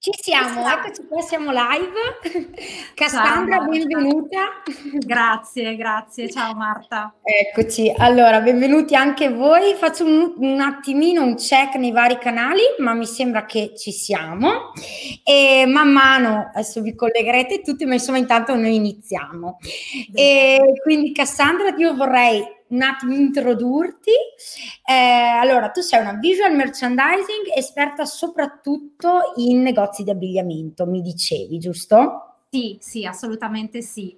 Ci siamo, eccoci qua, siamo live. Cassandra, ciao, benvenuta. Grazie, grazie. Ciao Marta. Eccoci, allora benvenuti anche voi. Faccio un, un, attimino un check nei vari canali, ma mi sembra che ci siamo. E man mano, adesso vi collegherete tutti, ma insomma intanto noi iniziamo. E quindi Cassandra, io vorrei un attimo introdurti. Eh, allora, tu sei una visual merchandising esperta soprattutto in negozi di abbigliamento, mi dicevi, giusto? Sì, sì, assolutamente sì.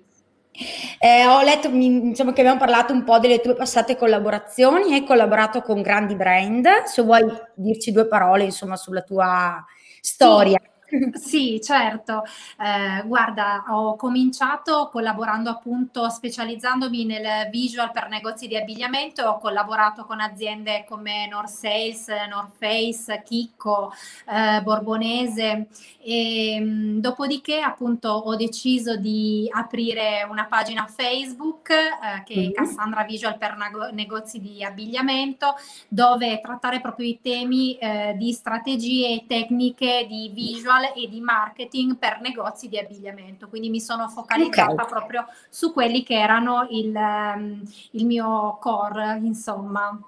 Eh, ho letto insomma, che abbiamo parlato un po' delle tue passate collaborazioni, hai collaborato con grandi brand, se vuoi dirci due parole insomma, sulla tua storia. Sì. Sì, certo. Eh, guarda, ho cominciato collaborando appunto, specializzandomi nel visual per negozi di abbigliamento, ho collaborato con aziende come North Sales, North Face, Chicco, eh, Borbonese e mh, dopodiché appunto ho deciso di aprire una pagina Facebook eh, che è mm-hmm. Cassandra Visual per nego- negozi di abbigliamento, dove trattare proprio i temi eh, di strategie e tecniche di visual digital e di marketing per negozi di abbigliamento. Quindi mi sono focalizzata okay. proprio su quelli che erano il, um, il mio core, insomma.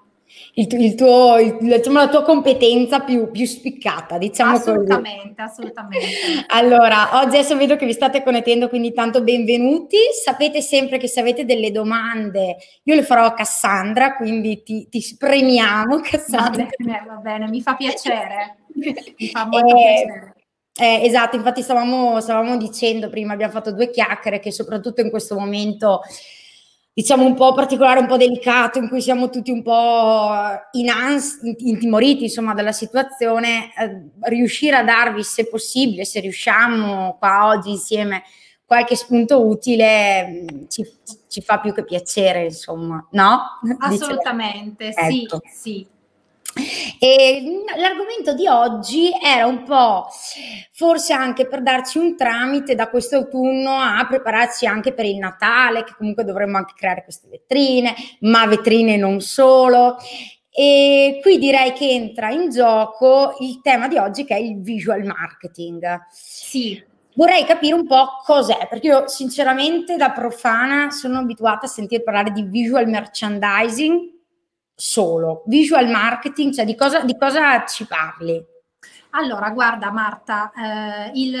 Il, il tuo, il, diciamo, la tua competenza più, più spiccata, diciamo assolutamente, così. Assolutamente, Allora, oggi adesso vedo che vi state connettendo, quindi tanto benvenuti. Sapete sempre che se avete delle domande, io le farò a Cassandra, quindi ti, ti premiamo, Cassandra. Va bene, va bene, mi fa piacere. mi fa molto eh, piacere. Eh, esatto, infatti stavamo, stavamo, dicendo prima, abbiamo fatto due chiacchiere che soprattutto in questo momento, diciamo un po' particolare, un po' delicato, in cui siamo tutti un po' in ans- intimoriti insomma dalla situazione, eh, riuscire a darvi se possibile, se riusciamo qua oggi insieme, qualche spunto utile mm, ci, ci fa più che piacere, insomma, no? Assolutamente, Dice, sì, ecco. sì. E l'argomento di oggi era un po' forse anche per darci un tramite da questo autunno a prepararci anche per il Natale, che comunque dovremmo anche creare queste vetrine, ma vetrine non solo. E qui direi che entra in gioco il tema di oggi che è il visual marketing. Sì. Vorrei capire un po' cos'è, perché io sinceramente da profana sono abituata a sentire parlare di visual merchandising, solo, visual marketing, cioè di cosa, di cosa ci parli? Allora, guarda Marta, eh, il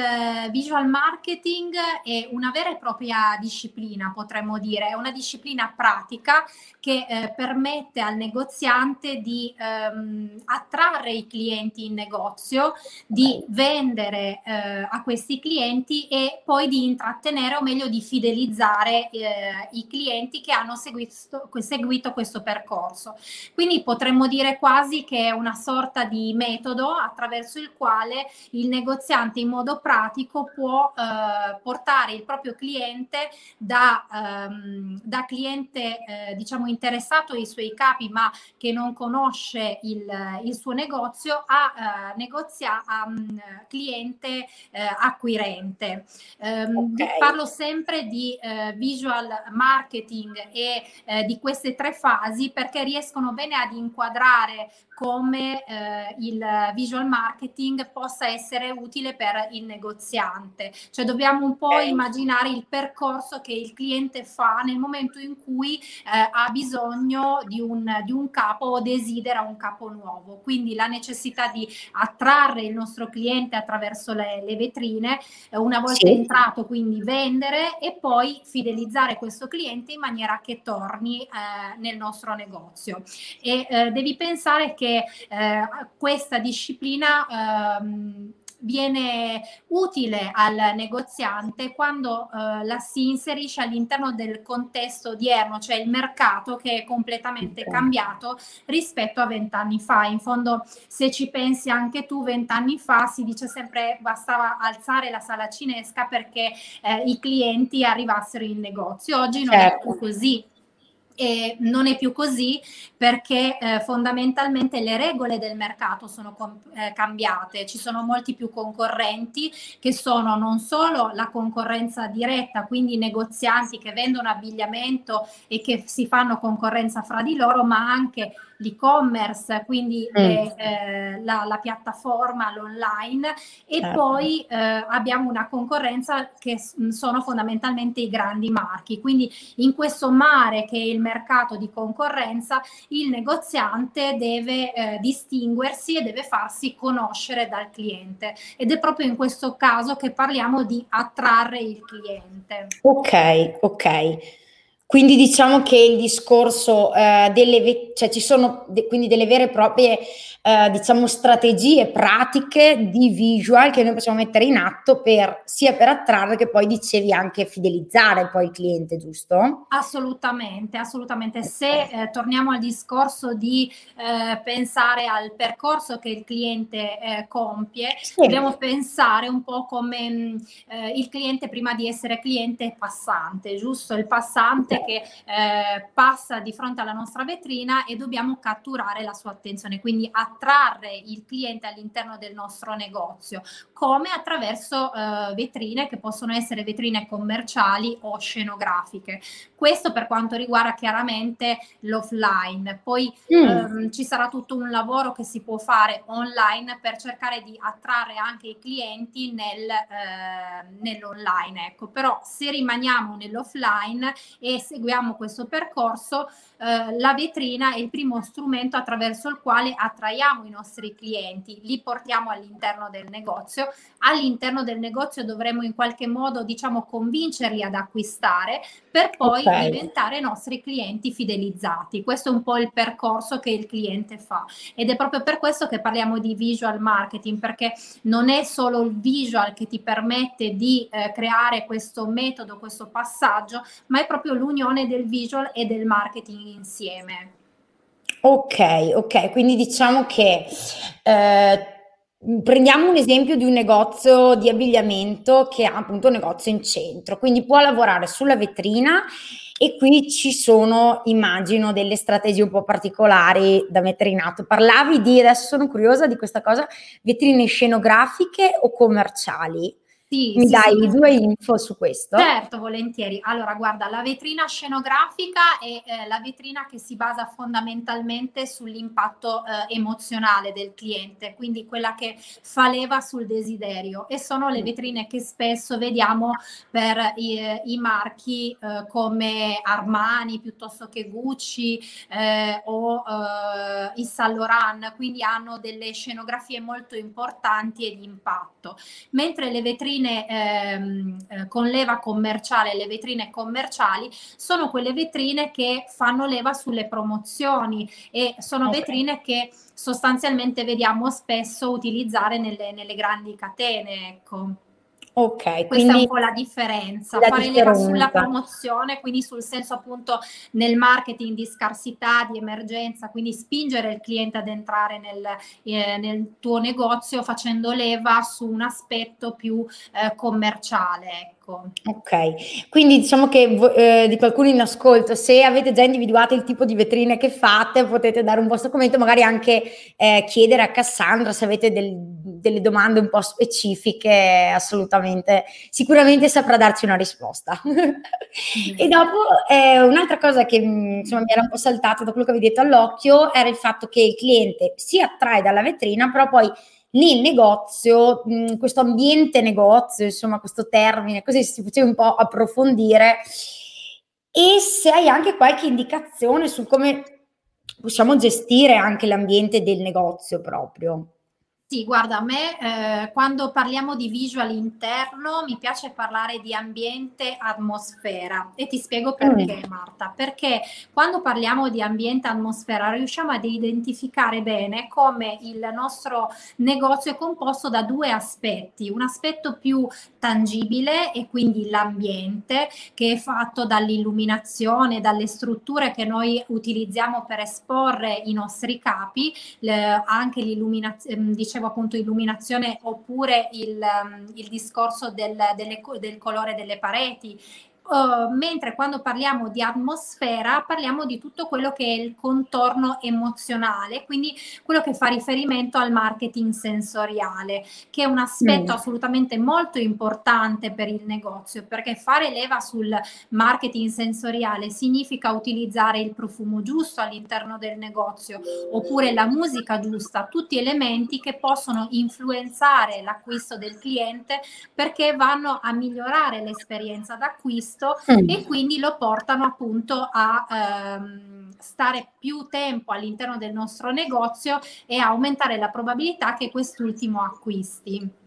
visual marketing è una vera e propria disciplina, potremmo dire, è una disciplina pratica che eh, permette al negoziante di ehm, attrarre i clienti in negozio, di vendere eh, a questi clienti e poi di intrattenere o meglio di fidelizzare eh, i clienti che hanno seguito, seguito questo percorso. Quindi potremmo dire quasi che è una sorta di metodo attraverso il il quale il negoziante in modo pratico può eh, portare il proprio cliente da, ehm, da cliente eh, diciamo interessato ai suoi capi ma che non conosce il, il suo negozio a eh, negozia a um, cliente eh, acquirente. Um, okay. Parlo sempre di eh, visual marketing e eh, di queste tre fasi perché riescono bene ad inquadrare come il visual marketing possa essere utile per il negoziante. Cioè dobbiamo un po' immaginare il percorso che il cliente fa nel momento in cui eh, ha bisogno di un, di un capo o desidera un capo nuovo. Quindi la necessità di attrarre il nostro cliente attraverso le, le vetrine, eh, una volta sì. entrato quindi vendere e poi fidelizzare questo cliente in maniera che torni eh, nel nostro negozio. E eh, devi pensare che che eh, questa disciplina ehm, viene utile al negoziante quando eh, la si inserisce all'interno del contesto odierno, cioè il mercato che è completamente cambiato rispetto a vent'anni fa. In fondo, se ci pensi anche tu, vent'anni fa si dice sempre bastava alzare la sala cinesca perché eh, i clienti arrivassero in negozio. Oggi non certo. è più così e non è più così perché eh, fondamentalmente le regole del mercato sono com- eh, cambiate, ci sono molti più concorrenti che sono non solo la concorrenza diretta, quindi negozianti che vendono abbigliamento e che si fanno concorrenza fra di loro, ma anche l'e-commerce, quindi mm. le, eh, la, la, piattaforma, l'online e certo. poi eh, abbiamo una concorrenza che sono fondamentalmente i grandi marchi. Quindi in questo mare che è il mercato di concorrenza, il negoziante deve eh, distinguersi e deve farsi conoscere dal cliente ed è proprio in questo caso che parliamo di attrarre il cliente. Ok, ok. Quindi diciamo che il discorso eh, delle, cioè ci sono de, quindi delle vere e proprie eh, diciamo strategie pratiche di visual che noi possiamo mettere in atto per sia per attrarre che poi dicevi anche fidelizzare poi il cliente, giusto? Assolutamente, assolutamente. Se eh, torniamo al discorso di eh, pensare al percorso che il cliente eh, compie, sì. dobbiamo pensare un po' come mh, eh, il cliente prima di essere cliente passante, giusto? Il passante che eh, passa di fronte alla nostra vetrina e dobbiamo catturare la sua attenzione, quindi attrarre il cliente all'interno del nostro negozio, come attraverso eh, vetrine che possono essere vetrine commerciali o scenografiche. Questo per quanto riguarda chiaramente l'offline. Poi mm. ehm, ci sarà tutto un lavoro che si può fare online per cercare di attrarre anche i clienti nel, eh, nell'online. Ecco, però se rimaniamo nell'offline e seguiamo questo percorso, eh, la vetrina è il primo strumento attraverso il quale attraiamo i nostri clienti, li portiamo all'interno del negozio. All'interno del negozio dovremo in qualche modo, diciamo, convincerli ad acquistare per poi okay. diventare nostri clienti fidelizzati. Questo è un po' il percorso che il cliente fa ed è proprio per questo che parliamo di visual marketing, perché non è solo il visual che ti permette di eh, creare questo metodo, questo passaggio, ma è proprio l'unione del visual e del marketing insieme. Ok, ok, quindi diciamo che eh, prendiamo un esempio di un negozio di abbigliamento che ha appunto un negozio in centro, quindi può lavorare sulla vetrina e qui ci sono, immagino, delle strategie un po' particolari da mettere in atto. Parlavi di, adesso sono curiosa di questa cosa, vetrine scenografiche o commerciali? Sì, Mi sì, dai sì. due info su questo? Certo, volentieri. Allora, guarda, la vetrina scenografica è eh, la vetrina che si basa fondamentalmente sull'impatto eh, emozionale del cliente, quindi quella che fa leva sul desiderio e sono le mm. vetrine che spesso vediamo per i, i marchi eh, come Armani piuttosto che Gucci eh, o eh, i Saint Laurent, quindi hanno delle scenografie molto importanti e di impatto, mentre le vetrine vetrine ehm, eh, con leva commerciale, le vetrine commerciali, sono quelle vetrine che fanno leva sulle promozioni e sono okay. vetrine che sostanzialmente vediamo spesso utilizzare nelle, nelle grandi catene. Ecco. Ok, questa è un po' la differenza, la fare leva sulla promozione, quindi sul senso appunto nel marketing di scarsità, di emergenza, quindi spingere il cliente ad entrare nel, eh, nel tuo negozio facendo leva su un aspetto più eh, commerciale. Ecco. Ok, quindi diciamo che eh, di qualcuno in ascolto, se avete già individuato il tipo di vetrine che fate, potete dare un vostro commento, magari anche eh, chiedere a Cassandra se avete del, delle domande un po' specifiche, assolutamente, sicuramente saprà darci una risposta. e dopo eh, un'altra cosa che mm, insomma, mi era un po' saltata da quello che avevi detto all'occhio era il fatto che il cliente si attrae dalla vetrina, però poi nel negozio, mh, questo ambiente negozio, insomma questo termine, così si poteva un po' approfondire e se hai anche qualche indicazione su come possiamo gestire anche l'ambiente del negozio proprio. Sì, guarda, a me eh, quando parliamo di visual interno mi piace parlare di ambiente atmosfera. E ti spiego perché mm. Marta, perché quando parliamo di ambiente atmosfera riusciamo ad identificare bene come il nostro negozio è composto da due aspetti, un aspetto più tangibile e quindi l'ambiente che è fatto dall'illuminazione, dalle strutture che noi utilizziamo per esporre i nostri capi, le, anche l'illuminazione, dicevo dicevo appunto illuminazione oppure il, um, il discorso del, delle, del colore delle pareti Uh, mentre quando parliamo di atmosfera parliamo di tutto quello che è il contorno emozionale, quindi quello che fa riferimento al marketing sensoriale, che è un aspetto mm. assolutamente molto importante per il negozio, perché fare leva sul marketing sensoriale significa utilizzare il profumo giusto all'interno del negozio oppure la musica giusta, tutti elementi che possono influenzare l'acquisto del cliente perché vanno a migliorare l'esperienza d'acquisto questo mm. e quindi lo portano appunto a ehm, stare più tempo all'interno del nostro negozio e aumentare la probabilità che quest'ultimo acquisti.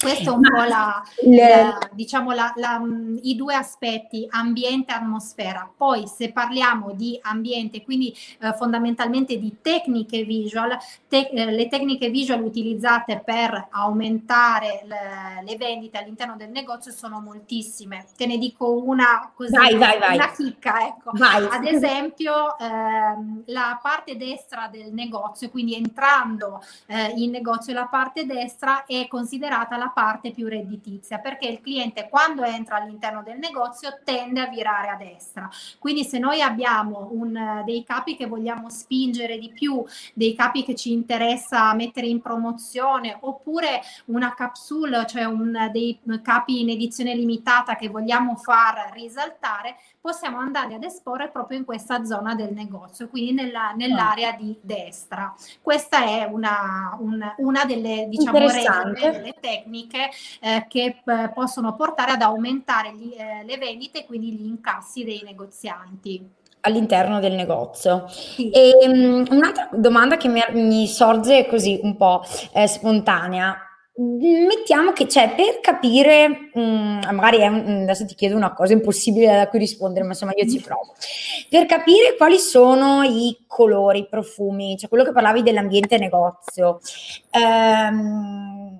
Questo è un po' la, la, diciamo la, la, i due aspetti, ambiente e atmosfera. Poi se parliamo di ambiente, quindi eh, fondamentalmente di tecniche visual, te, eh, le tecniche visual utilizzate per aumentare le, le, vendite all'interno del negozio sono moltissime. Te ne dico una così, vai, vai, vai. una chicca. Ecco. Ad esempio ehm, la parte destra del negozio, quindi entrando eh, in negozio la parte destra è considerata la parte più redditizia perché il cliente quando entra all'interno del negozio tende a virare a destra. Quindi se noi abbiamo un, dei capi che vogliamo spingere di più, dei capi che ci interessa mettere in promozione oppure una capsule, cioè un, dei capi in edizione limitata che vogliamo far risaltare, possiamo andare ad esporre proprio in questa zona del negozio, quindi nella, nell'area di destra. Questa è una, un, una delle diciamo, regole, delle tecniche eh, che eh, possono portare ad aumentare gli, eh, le vendite e quindi gli incassi dei negozianti all'interno del negozio. Sì. E, um, un'altra domanda che mi, mi, sorge così un po' eh, spontanea mettiamo che c'è per capire, mm, magari un, adesso ti chiedo una cosa impossibile da cui rispondere, ma insomma io ci provo, per capire quali sono i colori, i profumi, cioè quello che parlavi dell'ambiente negozio. Ehm,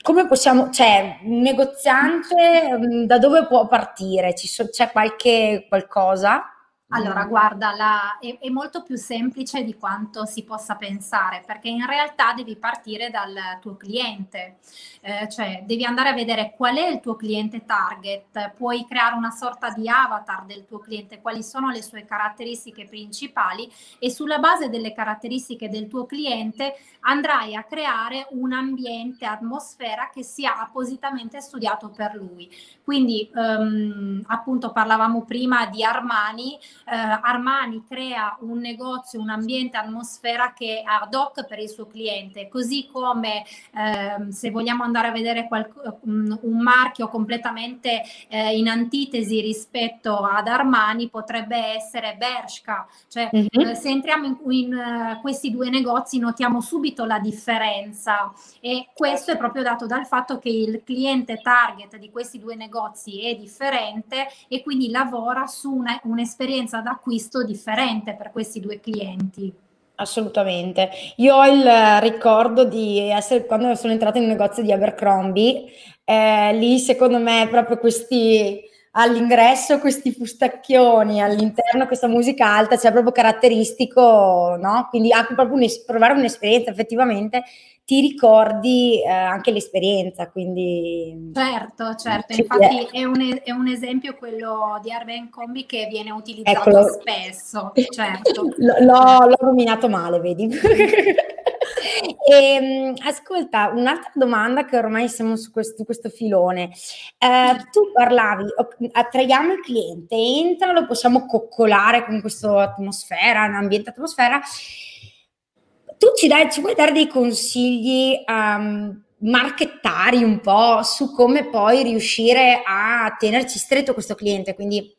come possiamo, cioè, un negoziante mm, da dove può partire? So, c'è qualche qualcosa? Allora, guarda, la, è, è, molto più semplice di quanto si possa pensare, perché in realtà devi partire dal tuo cliente, eh, cioè devi andare a vedere qual è il tuo cliente target, puoi creare una sorta di avatar del tuo cliente, quali sono le sue caratteristiche principali e sulla base delle caratteristiche del tuo cliente andrai a creare un ambiente, atmosfera che sia appositamente studiato per lui. Quindi, um, appunto, parlavamo prima di Armani eh, Armani crea un negozio, un ambiente, atmosfera che è ad hoc per il suo cliente, così come eh, se vogliamo andare a vedere qualc- un, marchio completamente eh, in antitesi rispetto ad Armani potrebbe essere Bershka, cioè mm-hmm. se entriamo in, in uh, questi due negozi notiamo subito la differenza e questo è proprio dato dal fatto che il cliente target di questi due negozi è differente e quindi lavora su una, un'esperienza esperienza d'acquisto differente per questi due clienti. Assolutamente. Io ho il ricordo di essere quando sono entrata in un negozio di Abercrombie, eh, lì secondo me proprio questi all'ingresso questi fustacchioni, all'interno questa musica alta, cioè proprio caratteristico, no? Quindi anche proprio un, provare un'esperienza effettivamente ti ricordi eh, anche l'esperienza, quindi... Certo, certo, infatti è un, è un, esempio quello di Arben Combi che viene utilizzato Eccolo. spesso, certo. L- l'ho, l'ho nominato male, vedi? e, ehm, ascolta, un'altra domanda che ormai siamo su questo, questo filone. Eh, tu parlavi, attraiamo il cliente, entra, lo possiamo coccolare con questa atmosfera, un ambiente atmosfera tu ci, dai, ci vuoi dare dei consigli um, marchettari un po' su come poi riuscire a tenerci stretto questo cliente, quindi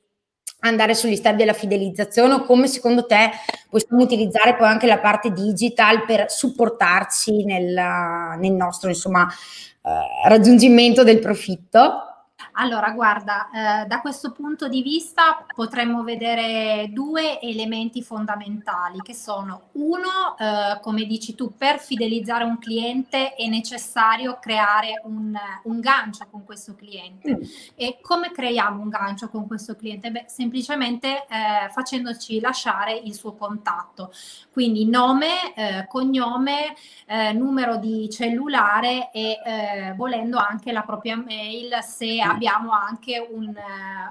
andare sugli step della fidelizzazione o come secondo te possiamo utilizzare poi anche la parte digital per supportarci nel, nel nostro insomma, eh, raggiungimento del profitto? Allora, guarda, eh, da questo punto di vista potremmo vedere due elementi fondamentali che sono uno, eh, come dici tu, per fidelizzare un cliente è necessario creare un, un gancio con questo cliente. Mm. E come creiamo un gancio con questo cliente? Beh, semplicemente eh, facendoci lasciare il suo contatto. Quindi nome, eh, cognome, eh, numero di cellulare e eh, volendo anche la propria mail se ha abbiamo anche un,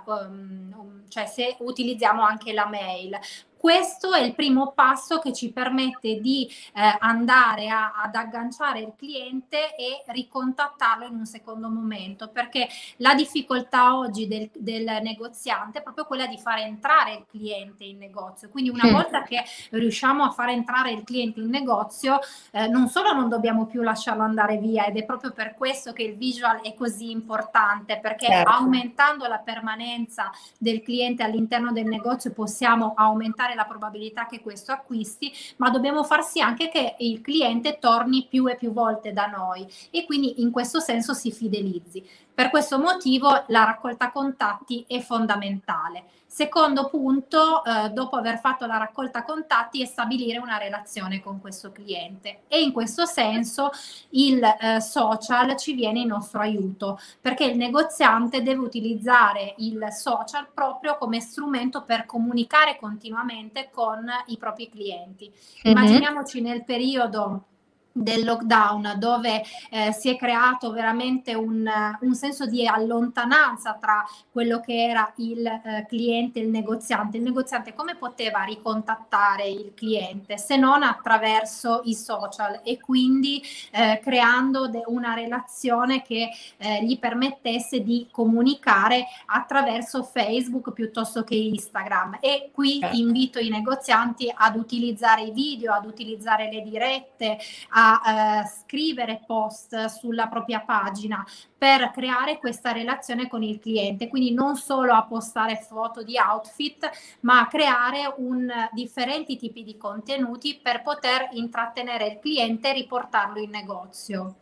um, um, cioè se utilizziamo anche la mail questo è il primo passo che ci permette di eh, andare a, ad agganciare il cliente e ricontattarlo in un secondo momento, perché la difficoltà oggi del, del negoziante è proprio quella di fare entrare il cliente in negozio. Quindi una mm. volta che riusciamo a far entrare il cliente in negozio, eh, non solo non dobbiamo più lasciarlo andare via ed è proprio per questo che il visual è così importante, perché certo. aumentando la permanenza del cliente all'interno del negozio possiamo aumentare aumentare la probabilità che questo acquisti, ma dobbiamo far sì anche che il cliente torni più e più volte da noi e quindi in questo senso si fidelizzi. Per questo motivo la raccolta contatti è fondamentale. Secondo punto, eh, dopo aver fatto la raccolta contatti, è stabilire una relazione con questo cliente e in questo senso il eh, social ci viene in nostro aiuto perché il negoziante deve utilizzare il social proprio come strumento per comunicare continuamente con i propri clienti. Mm-hmm. Immaginiamoci nel periodo del lockdown dove eh, si è creato veramente un, un, senso di allontananza tra quello che era il eh, cliente e il negoziante. Il negoziante come poteva ricontattare il cliente se non attraverso i social e quindi eh, creando de- una relazione che eh, gli permettesse di comunicare attraverso Facebook piuttosto che Instagram. E qui certo. invito i negozianti ad utilizzare i video, ad utilizzare le dirette, a a eh, scrivere post sulla propria pagina per creare questa relazione con il cliente, quindi non solo a postare foto di outfit, ma a creare un, differenti tipi di contenuti per poter intrattenere il cliente e riportarlo in negozio.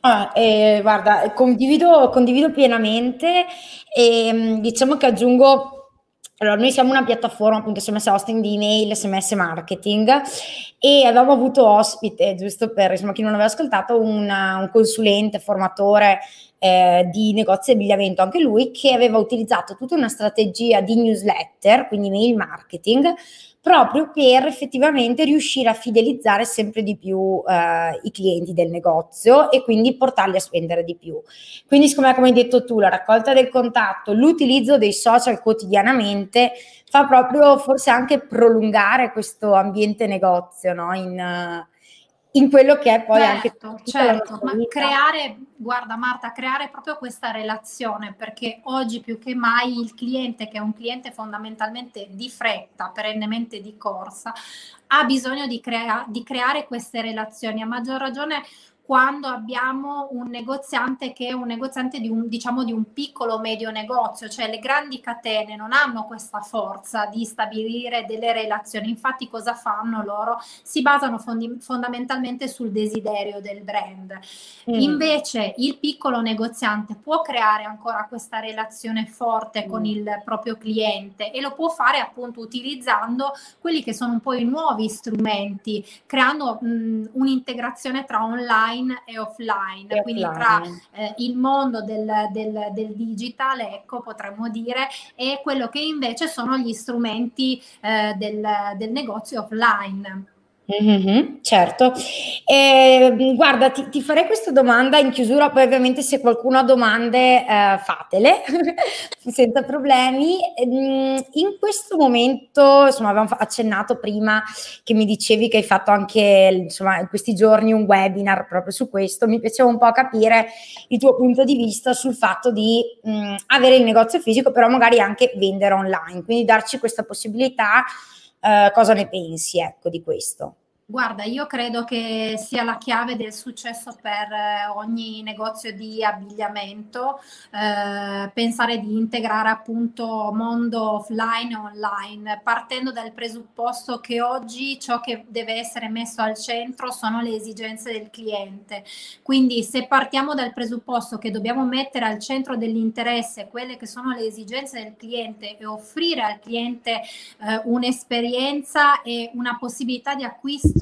Ah, eh, guarda, condivido, condivido pienamente e mm, diciamo che aggiungo allora, noi siamo una piattaforma appunto SMS hosting di email, SMS marketing e avevamo avuto ospite, giusto per insomma, chi non aveva ascoltato, una, un consulente, formatore eh, di negozi di abbigliamento, anche lui, che aveva utilizzato tutta una strategia di newsletter, quindi mail marketing, proprio per effettivamente riuscire a fidelizzare sempre di più eh, i clienti del negozio e quindi portarli a spendere di più. Quindi, siccome come hai detto tu, la raccolta del contatto, l'utilizzo dei social quotidianamente fa proprio forse anche prolungare questo ambiente negozio no? in, in quello che è poi certo, anche certo, ma creare, guarda Marta, creare proprio questa relazione perché oggi più che mai il cliente che è un cliente fondamentalmente di fretta, perennemente di corsa, ha bisogno di, crea- di creare queste relazioni, a maggior ragione quando abbiamo un negoziante che è un negoziante di un, diciamo, di un piccolo medio negozio, cioè le grandi catene non hanno questa forza di stabilire delle relazioni. Infatti, cosa fanno loro? Si basano fondi- fondamentalmente sul desiderio del brand. Mm. Invece, il piccolo negoziante può creare ancora questa relazione forte mm. con il proprio cliente e lo può fare appunto utilizzando quelli che sono un po' i nuovi strumenti, creando mh, un'integrazione tra online online e offline, e quindi offline. tra eh, il mondo del, del, del, digitale, ecco, potremmo dire, e quello che invece sono gli strumenti eh, del, del negozio offline. Mm-hmm, certo, eh, guarda, ti, ti, farei questa domanda in chiusura, poi ovviamente se qualcuno ha domande eh, fatele senza problemi. Ehm, in questo momento, insomma, avevamo accennato prima che mi dicevi che hai fatto anche insomma, in questi giorni un webinar proprio su questo, mi piaceva un po' capire il tuo punto di vista sul fatto di mh, avere il negozio fisico, però magari anche vendere online, quindi darci questa possibilità cosa ne pensi ecco, di questo? Guarda, io credo che sia la chiave del successo per eh, ogni negozio di abbigliamento, eh, pensare di integrare appunto mondo offline e online, partendo dal presupposto che oggi ciò che deve essere messo al centro sono le esigenze del cliente. Quindi se partiamo dal presupposto che dobbiamo mettere al centro dell'interesse quelle che sono le esigenze del cliente e offrire al cliente eh, un'esperienza e una possibilità di acquisto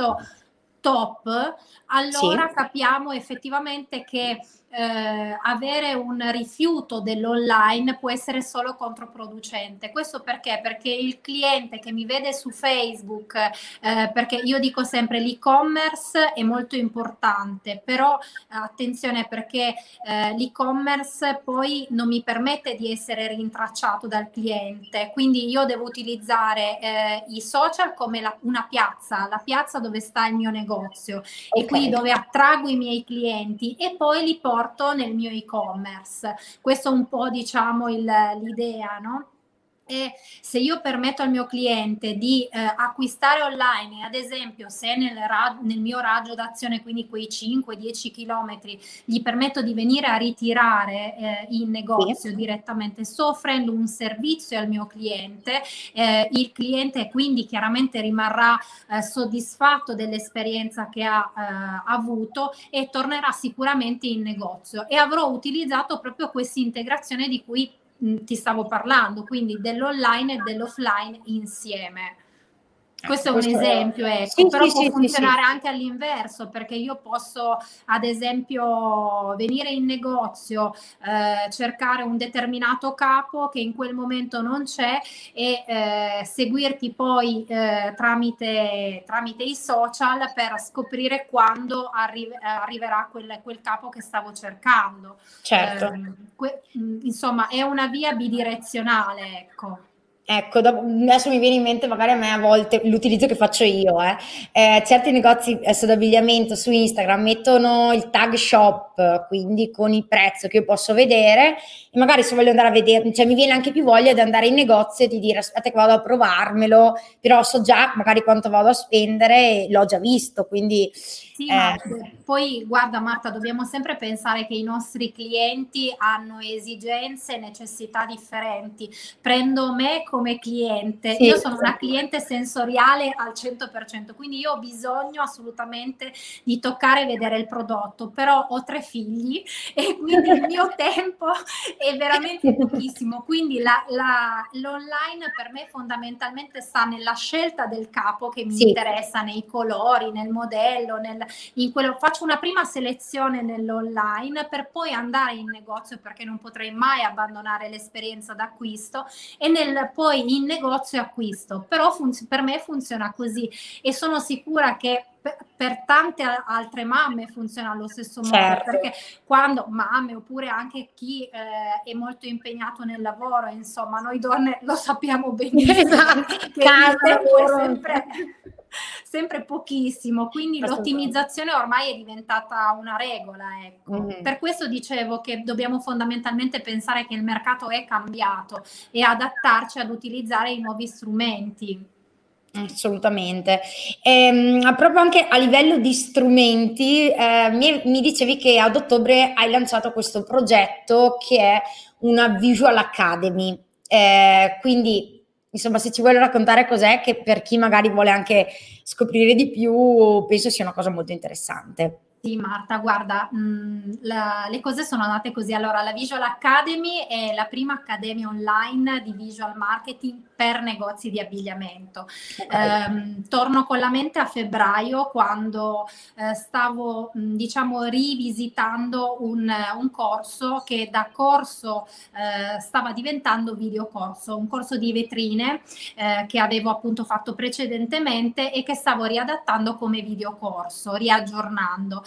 top, allora sì. capiamo effettivamente che eh, avere un rifiuto dell'online può essere solo controproducente. Questo perché? Perché il cliente che mi vede su Facebook, eh, perché io dico sempre l'e-commerce è molto importante, però attenzione perché eh, l'e-commerce poi non mi permette di essere rintracciato dal cliente, quindi io devo utilizzare eh, i social come la, una piazza, la piazza dove sta il mio negozio okay. e quindi dove attraggo i miei clienti e poi li porto nel mio e-commerce. Questo è un po' diciamo il, l'idea, no? E se io permetto al mio cliente di eh, acquistare online, ad esempio se nel, ra- nel mio raggio d'azione, quindi quei 5-10 km, gli permetto di venire a ritirare eh, in negozio sì. direttamente, sto offrendo un servizio al mio cliente, eh, il cliente quindi chiaramente rimarrà eh, soddisfatto dell'esperienza che ha eh, avuto e tornerà sicuramente in negozio e avrò utilizzato proprio questa integrazione di cui ti stavo parlando, quindi dell'online e dell'offline insieme. Questo è un Questo esempio, ecco, sì, però sì, può sì, funzionare anche all'inverso, perché io posso, ad esempio, venire in negozio, eh, cercare un determinato capo che in quel momento non c'è e eh, seguirti poi eh, tramite, tramite, i social per scoprire quando arri- arriverà quel, quel, capo che stavo cercando. Certo. Ehm, que- insomma, è una via bidirezionale, ecco. Ecco, adesso mi viene in mente magari a me a volte l'utilizzo che faccio io. Eh. Eh, certi negozi adesso d'abbigliamento su Instagram mettono il tag shop, quindi con il prezzo che io posso vedere e magari se voglio andare a vedere, cioè mi viene anche più voglia di andare in negozio e di dire aspetta che vado a provarmelo, però so già magari quanto vado a spendere e l'ho già visto, quindi sì, eh. poi guarda Marta, dobbiamo sempre pensare che i nostri clienti hanno esigenze e necessità differenti. Prendo me come cliente, sì, io sono una cliente sensoriale al 100%, quindi io ho bisogno assolutamente di toccare e vedere il prodotto, però ho tre figli e quindi il mio tempo è veramente pochissimo, quindi la, la, l'online per me fondamentalmente sta nella scelta del capo che mi sì. interessa, nei colori, nel modello, nel, in quello, faccio una prima selezione nell'online per poi andare in negozio perché non potrei mai abbandonare l'esperienza d'acquisto e nel, poi in negozio acquisto. Però funz- per me funziona così e sono sicura che per, tante altre mamme funziona allo stesso modo certo. perché quando mamme oppure anche chi eh, è molto impegnato nel lavoro insomma noi donne lo sappiamo benissimo esatto. che il tempo è sempre sempre pochissimo, quindi l'ottimizzazione ormai è diventata una regola. Ecco. Mm-hmm. Per questo dicevo che dobbiamo fondamentalmente pensare che il mercato è cambiato e adattarci ad utilizzare i nuovi strumenti. Assolutamente. Ehm, proprio anche a livello di strumenti, eh, mi, mi, dicevi che ad ottobre hai lanciato questo progetto che è una Visual Academy. Eh, quindi insomma, se ci vuole raccontare cos'è, che per chi magari vuole anche scoprire di più, penso sia una cosa molto interessante. Sì, Marta, guarda, mh, mm, la, le cose sono andate così. Allora, la Visual Academy è la prima accademia online di visual marketing per negozi di abbigliamento. Okay. Um, torno con la mente a febbraio quando uh, stavo, diciamo, rivisitando un, un, corso che da corso uh, stava diventando videocorso, un corso di vetrine uh, che avevo appunto fatto precedentemente e che stavo riadattando come videocorso, riaggiornando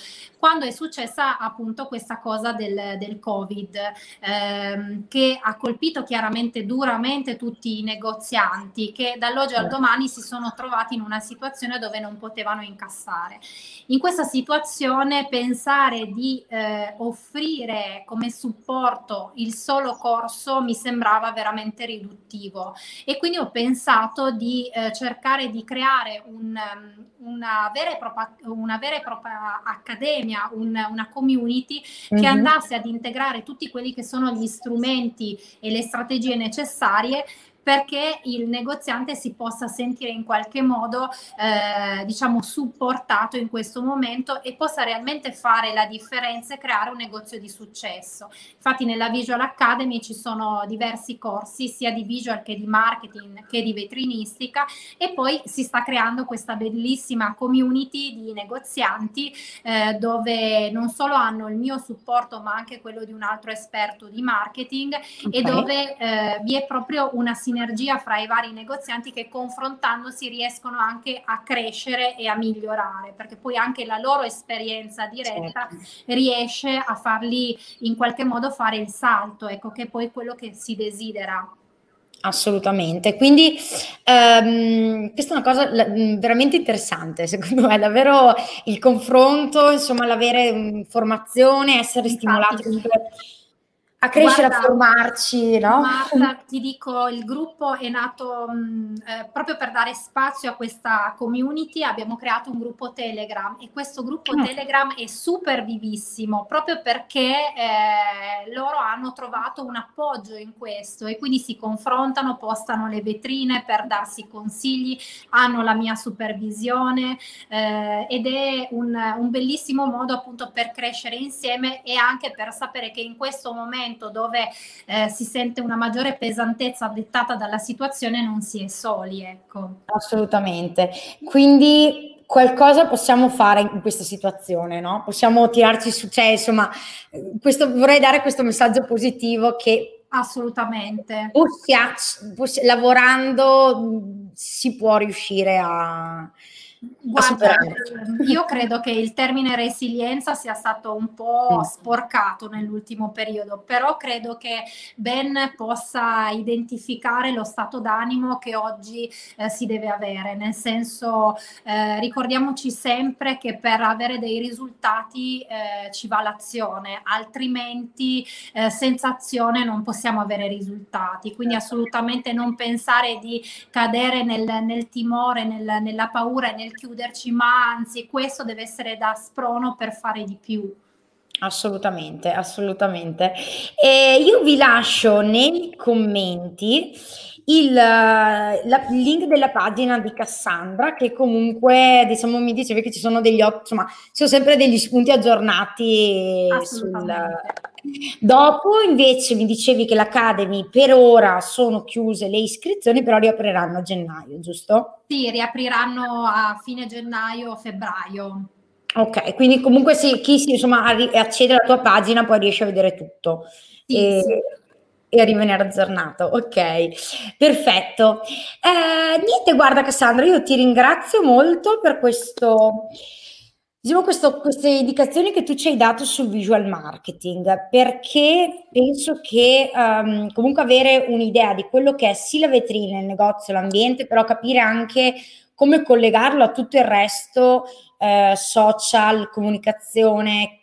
quando è successa appunto questa cosa del, del Covid ehm, che ha colpito chiaramente duramente tutti i negozianti che dall'oggi al domani si sono trovati in una situazione dove non potevano incassare. In questa situazione pensare di eh, offrire come supporto il solo corso mi sembrava veramente riduttivo e quindi ho pensato di eh, cercare di creare un, una, vera e propria, una vera e propria accademia, un, una community mm-hmm. che mhm. andasse ad integrare tutti quelli che sono gli strumenti e le strategie necessarie perché il negoziante si possa sentire in qualche modo eh, diciamo supportato in questo momento e possa realmente fare la differenza e creare un negozio di successo. Infatti nella Visual Academy ci sono diversi corsi sia di visual che di marketing che di vetrinistica e poi si sta creando questa bellissima community di negozianti eh, dove non solo hanno il mio supporto ma anche quello di un altro esperto di marketing okay. e dove eh, vi è proprio una sinergia fra i vari negozianti che confrontandosi riescono anche a crescere e a migliorare perché poi anche la loro esperienza diretta certo. riesce a farli in qualche modo fare il salto ecco che poi è quello che si desidera. Assolutamente, quindi ehm, questa è una cosa veramente interessante, secondo me, davvero il confronto, insomma, l'avere informazione, essere Infatti, stimolati a crescere, Guarda, a formarci, no? Marta, ti dico, il gruppo è nato mh, eh, proprio per dare spazio a questa community, abbiamo creato un gruppo Telegram e questo gruppo oh. Telegram è super vivissimo proprio perché eh, loro hanno trovato un appoggio in questo e quindi si confrontano, postano le vetrine per darsi consigli, hanno la mia supervisione eh, ed è un, un bellissimo modo appunto per crescere insieme e anche per sapere che in questo momento momento dove eh, si sente una maggiore pesantezza dettata dalla situazione non si è soli. Ecco. Assolutamente. Quindi qualcosa possiamo fare in questa situazione, no? Possiamo tirarci su, cioè insomma, questo, vorrei dare questo messaggio positivo che Assolutamente. Ossia, lavorando si può riuscire a, Guarda, io credo che il termine resilienza sia stato un po' sporcato nell'ultimo periodo, però credo che Ben possa identificare lo stato d'animo che oggi eh, si deve avere, nel senso eh, ricordiamoci sempre che per avere dei risultati eh, ci va l'azione, altrimenti eh, senza azione non possiamo avere risultati, quindi assolutamente non pensare di cadere nel, nel timore, nel, nella paura e nel chiuderci, ma anzi questo deve essere da sprono per fare di più. Assolutamente, assolutamente. E io vi lascio nei commenti il, la, il, link della pagina di Cassandra che comunque diciamo mi dicevi che ci sono degli insomma ci sono sempre degli spunti aggiornati sul, dopo invece mi dicevi che l'Academy per ora sono chiuse le iscrizioni però riapriranno a gennaio giusto? Sì riapriranno a fine gennaio febbraio ok quindi comunque sì, chi si, insomma accede alla tua pagina poi riesce a vedere tutto sì, e, sì e a rimanere aggiornato. Ok, perfetto. Eh, niente, guarda Cassandra, io ti ringrazio molto per questo, diciamo questo, queste indicazioni che tu ci hai dato sul visual marketing, perché penso che um, comunque avere un'idea di quello che è sì la vetrina, il negozio, l'ambiente, però capire anche come collegarlo a tutto il resto, eh, social, comunicazione,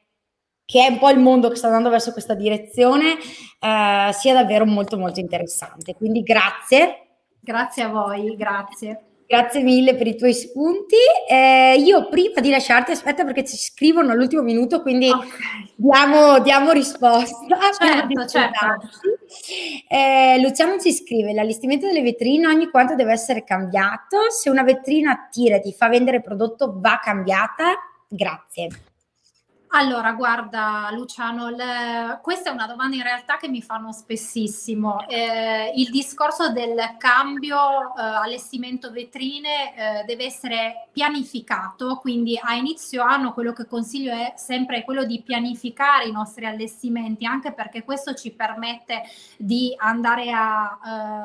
che è un po' il mondo che sta andando verso questa direzione, eh, sia davvero molto molto interessante. Quindi grazie. Grazie a voi, grazie. Grazie mille per i tuoi spunti. Eh, io prima di lasciarti, aspetta perché ci scrivono all'ultimo minuto, quindi okay. diamo, diamo, risposta. Certo, certo. Eh, Luciano ci scrive, l'allestimento delle vetrine ogni quanto deve essere cambiato, se una vetrina attira e ti fa vendere prodotto va cambiata, grazie. Allora, guarda Luciano, le, questa è una domanda in realtà che mi fanno spessissimo. Eh, il discorso del cambio eh, allestimento vetrine eh, deve essere pianificato, quindi a inizio anno quello che consiglio è sempre quello di pianificare i nostri allestimenti, anche perché questo ci permette di andare a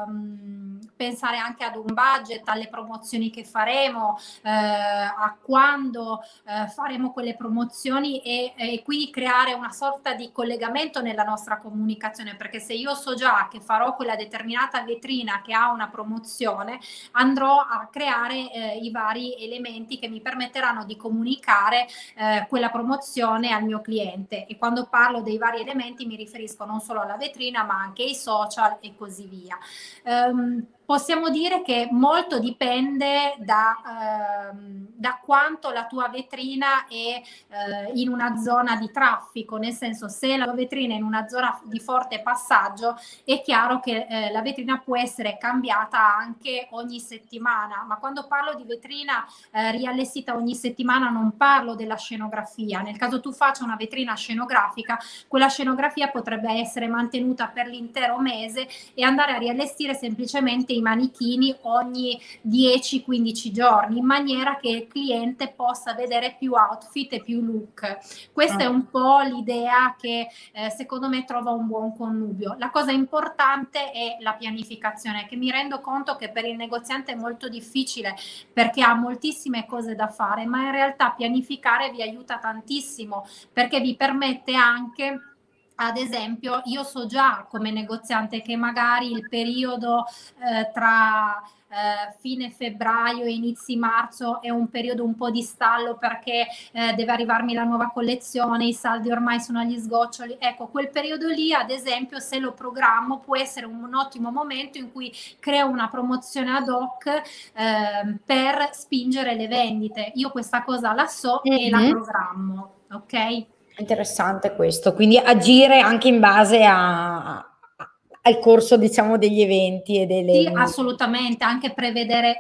ehm, pensare anche ad un budget, alle promozioni che faremo, eh, a quando eh, faremo quelle promozioni e e, quindi creare una sorta di collegamento nella nostra comunicazione, perché se io so già che farò quella determinata vetrina che ha una promozione, andrò a creare eh, i vari elementi che mi permetteranno di comunicare eh, quella promozione al mio cliente. E quando parlo dei vari elementi mi riferisco non solo alla vetrina, ma anche ai social e così via. Um, possiamo dire che molto dipende da, ehm, da quanto la tua vetrina è eh, in una zona di traffico, nel senso se la tua vetrina è in una zona di forte passaggio è chiaro che eh, la vetrina può essere cambiata anche ogni settimana, ma quando parlo di vetrina eh, riallestita ogni settimana non parlo della scenografia, nel caso tu faccia una vetrina scenografica, quella scenografia potrebbe essere mantenuta per l'intero mese e andare a riallestire semplicemente i manichini ogni 10-15 giorni in maniera che il cliente possa vedere più outfit e più look. Questa ah. è un po' l'idea che eh, secondo me trova un buon connubio. La cosa importante è la pianificazione, che mi rendo conto che per il negoziante è molto difficile perché ha moltissime cose da fare, ma in realtà pianificare vi aiuta tantissimo perché vi permette anche ad esempio, io so già come negoziante che magari il periodo eh, tra eh, fine febbraio e inizi marzo è un periodo un po' di stallo perché eh, deve arrivarmi la nuova collezione, i saldi ormai sono agli sgoccioli. Ecco, quel periodo lì, ad esempio, se lo programmo può essere un, un ottimo momento in cui creo una promozione ad hoc eh, per spingere le vendite. Io questa cosa la so mm-hmm. e la programmo, ok? Interessante questo, quindi agire anche in base a, al corso diciamo degli eventi e delle sì assolutamente anche prevedere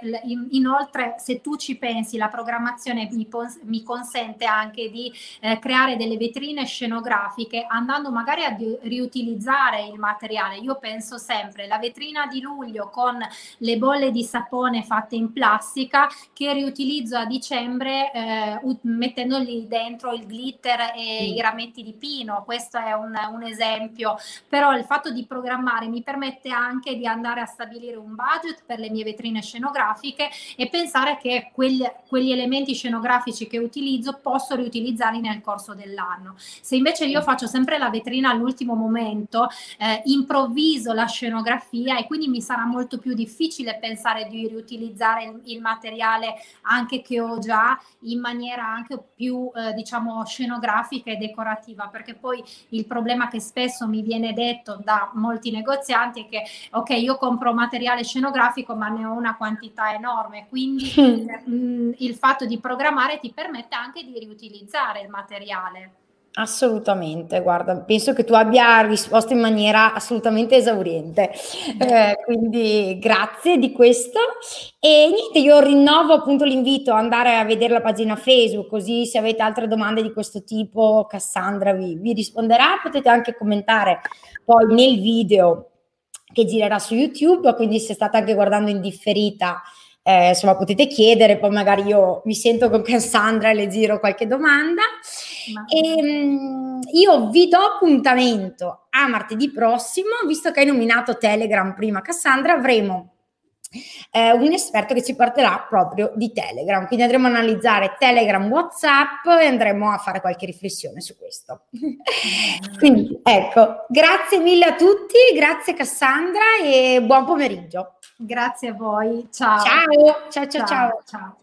inoltre se tu ci pensi la programmazione mi, mi consente anche di eh, creare delle vetrine scenografiche andando magari a riutilizzare il materiale io penso sempre la vetrina di luglio con le bolle di sapone fatte in plastica che riutilizzo a dicembre eh, mettendogli dentro il glitter e mm. i rametti di pino questo è un, un esempio però il fatto di programmare fare mi permette anche di andare a stabilire un budget per le mie vetrine scenografiche e pensare che quegli, quegli elementi scenografici che utilizzo posso riutilizzarli nel corso dell'anno. Se invece io faccio sempre la vetrina all'ultimo momento, eh, improvviso la scenografia e quindi mi sarà molto più difficile pensare di riutilizzare il, il materiale anche che ho già in maniera anche più eh, diciamo scenografica e decorativa perché poi il problema che spesso mi viene detto da molti negozi negozianti è che ok io compro materiale scenografico ma ne ho una quantità enorme quindi mh, mm, il fatto di programmare ti permette anche di riutilizzare il materiale. Assolutamente, guarda, penso che tu abbia risposto in maniera assolutamente esauriente, eh, quindi grazie di questo. E niente, io rinnovo appunto l'invito ad andare a vedere la pagina Facebook, così se avete altre domande di questo tipo, Cassandra vi, vi risponderà. Potete anche commentare poi nel video che girerà su YouTube, quindi se state anche guardando in differita eh, insomma potete chiedere, poi magari io mi sento con Cassandra e le giro qualche domanda. E, ehm, io vi do appuntamento a martedì prossimo, visto che hai nominato Telegram prima Cassandra, avremo eh, un esperto che ci parlerà proprio di Telegram. Quindi andremo a analizzare Telegram, WhatsApp e andremo a fare qualche riflessione su questo. Quindi ecco, grazie mille a tutti, grazie Cassandra e buon pomeriggio. Grazie a voi. Ciao. Ciao, ciao, ciao. ciao. ciao.